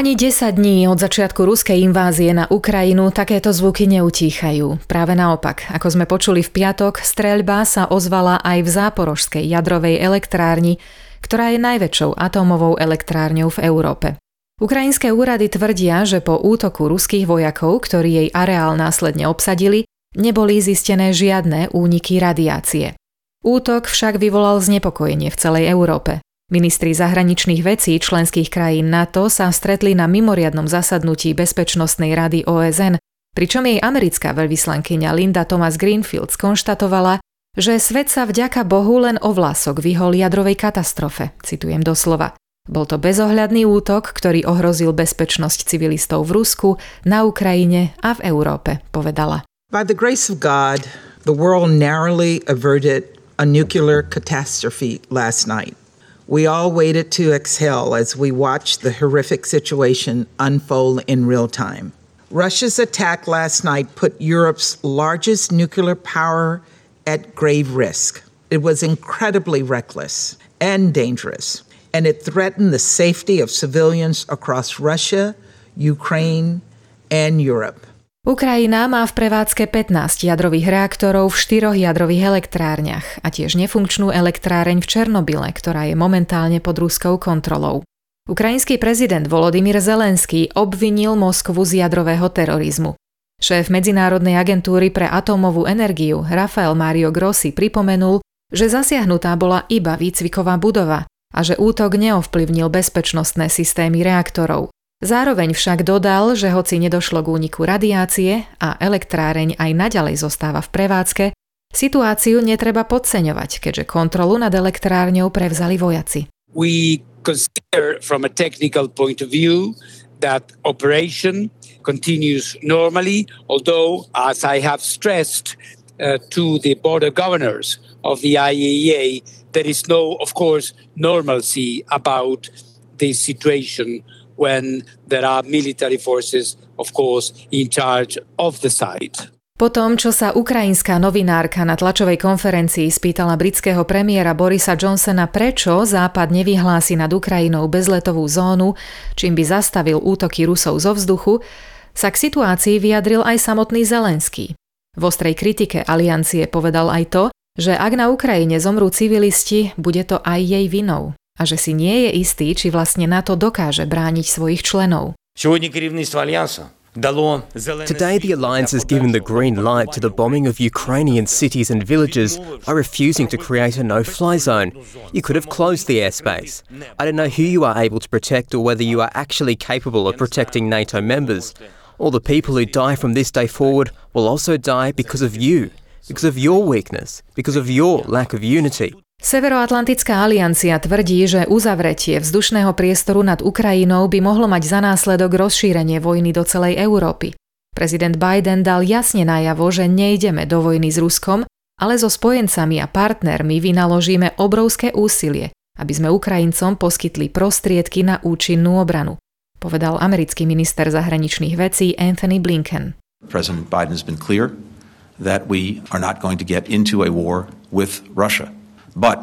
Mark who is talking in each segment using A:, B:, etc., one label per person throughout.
A: Ani 10 dní od začiatku ruskej invázie na Ukrajinu takéto zvuky neutíchajú. Práve naopak, ako sme počuli v piatok, streľba sa ozvala aj v záporožskej jadrovej elektrárni, ktorá je najväčšou atómovou elektrárňou v Európe. Ukrajinské úrady tvrdia, že po útoku ruských vojakov, ktorí jej areál následne obsadili, neboli zistené žiadne úniky radiácie. Útok však vyvolal znepokojenie v celej Európe. Ministri zahraničných vecí členských krajín NATO sa stretli na mimoriadnom zasadnutí Bezpečnostnej rady OSN, pričom jej americká veľvyslankyňa Linda Thomas Greenfield skonštatovala, že svet sa vďaka Bohu len o vlások vyhol jadrovej katastrofe, citujem doslova. Bol to bezohľadný útok, ktorý ohrozil bezpečnosť civilistov v Rusku, na Ukrajine a v Európe, povedala.
B: By the grace of God, the world narrowly averted a nuclear catastrophe last night. We all waited to exhale as we watched the horrific situation unfold in real time. Russia's attack last night put Europe's largest nuclear power at grave risk. It was incredibly reckless and dangerous, and it threatened the safety of civilians across Russia, Ukraine, and Europe.
A: Ukrajina má v prevádzke 15 jadrových reaktorov v štyroch jadrových elektrárniach a tiež nefunkčnú elektráreň v Černobyle, ktorá je momentálne pod ruskou kontrolou. Ukrajinský prezident Volodymyr Zelenský obvinil Moskvu z jadrového terorizmu. Šéf Medzinárodnej agentúry pre atómovú energiu Rafael Mario Grossi pripomenul, že zasiahnutá bola iba výcviková budova a že útok neovplyvnil bezpečnostné systémy reaktorov. Zároveň však dodal, že hoci nedošlo k úniku radiácie a elektráreň aj naďalej zostáva v prevádzke, situáciu netreba podceňovať, keďže kontrolu nad elektrárňou prevzali vojaci.
C: We consider from a technical point of view that operation continues normally, although, as I have stressed uh, to the board of governors of the IAEA, there is no, of course, normalcy about the situation when there are military forces, of course, in charge of the site.
A: Po tom, čo sa ukrajinská novinárka na tlačovej konferencii spýtala britského premiéra Borisa Johnsona, prečo Západ nevyhlási nad Ukrajinou bezletovú zónu, čím by zastavil útoky Rusov zo vzduchu, sa k situácii vyjadril aj samotný Zelenský. V ostrej kritike aliancie povedal aj to, že ak na Ukrajine zomrú civilisti, bude to aj jej vinou a že si nie je istý, či vlastne NATO dokáže brániť svojich členov.
D: Today, the alliance has given the green light to the bombing of Ukrainian cities and villages by refusing to create a no fly zone. You could have closed the airspace. I don't know who you are able to protect or whether you are actually capable of protecting NATO members. All the people who die from this day forward will also die because of you, because of your weakness, because of your lack of unity.
A: Severoatlantická aliancia tvrdí, že uzavretie vzdušného priestoru nad Ukrajinou by mohlo mať za následok rozšírenie vojny do celej Európy. Prezident Biden dal jasne najavo, že nejdeme do vojny s Ruskom, ale so spojencami a partnermi vynaložíme obrovské úsilie, aby sme Ukrajincom poskytli prostriedky na účinnú obranu, povedal americký minister zahraničných vecí Anthony Blinken.
E: President Biden has been clear that we are not going to get into a war with Russia. But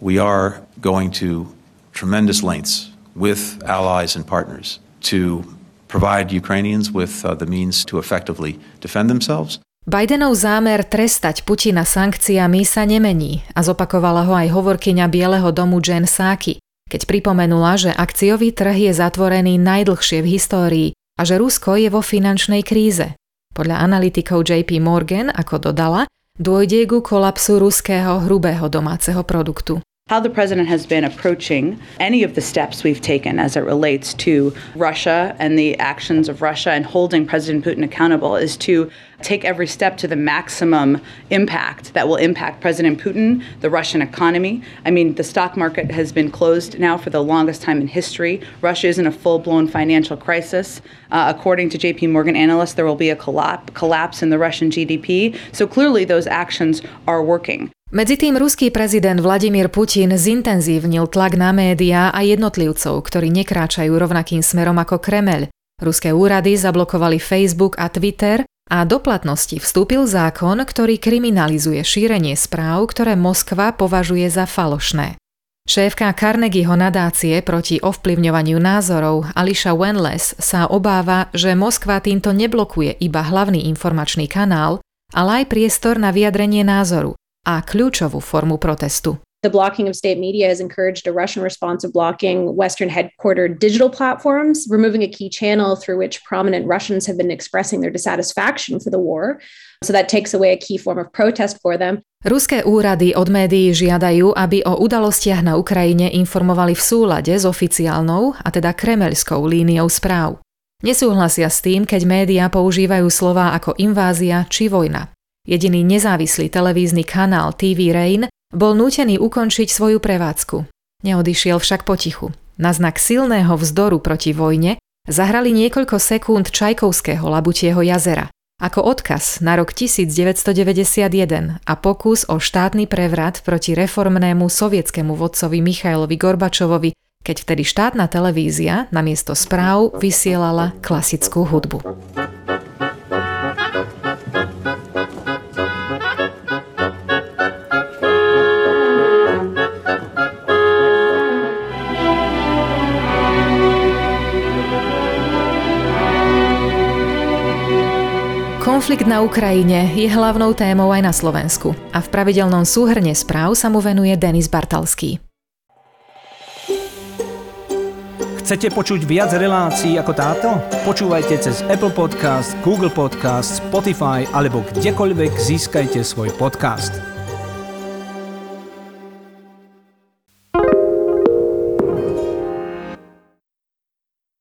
E: we are going to tremendous lengths with allies and partners to provide Ukrainians with uh, the means to effectively defend themselves.
A: Bidenov zámer trestať Putina sankciami sa nemení a zopakovala ho aj hovorkyňa Bieleho domu Jen Psaki, keď pripomenula, že akciový trh je zatvorený najdlhšie v histórii a že Rusko je vo finančnej kríze. Podľa analytikov JP Morgan, ako dodala, dôjde ku kolapsu ruského hrubého domáceho produktu.
F: How the president has been approaching any of the steps we've taken as it relates to Russia and the actions of Russia and holding President Putin accountable is to take every step to the maximum impact that will impact President Putin, the Russian economy. I mean, the stock market has been closed now for the longest time in history. Russia is in a full blown financial crisis. Uh, according to JP Morgan analysts, there will be a collapse, collapse in the Russian GDP. So clearly, those actions are working.
A: Medzi tým ruský prezident Vladimír Putin zintenzívnil tlak na médiá a jednotlivcov, ktorí nekráčajú rovnakým smerom ako Kremeľ. Ruské úrady zablokovali Facebook a Twitter a do platnosti vstúpil zákon, ktorý kriminalizuje šírenie správ, ktoré Moskva považuje za falošné. Šéfka Carnegieho nadácie proti ovplyvňovaniu názorov Ališa Wenles sa obáva, že Moskva týmto neblokuje iba hlavný informačný kanál, ale aj priestor na vyjadrenie názoru a kľúčovú formu protestu.
G: The blocking of state media has encouraged a Russian response of blocking Western headquartered digital platforms, removing a key channel through which prominent Russians have been expressing their dissatisfaction for the war. So that takes away a key form of protest for them.
A: Ruské úrady od médií žiadajú, aby o udalostiach na Ukrajine informovali v súlade s oficiálnou, a teda kremelskou líniou správ. Nesúhlasia s tým, keď médiá používajú slová ako invázia či vojna. Jediný nezávislý televízny kanál TV Rain bol nútený ukončiť svoju prevádzku. Neodišiel však potichu. Na znak silného vzdoru proti vojne zahrali niekoľko sekúnd Čajkovského Labutieho jazera ako odkaz na rok 1991 a pokus o štátny prevrat proti reformnému sovietskému vodcovi Michailovi Gorbačovovi, keď vtedy štátna televízia namiesto správ vysielala klasickú hudbu. Konflikt na Ukrajine je hlavnou témou aj na Slovensku a v pravidelnom súhrne správ sa mu venuje Denis Bartalský.
H: Chcete počuť viac relácií ako táto? Počúvajte cez Apple Podcast, Google Podcast, Spotify alebo kdekoľvek získajte svoj podcast.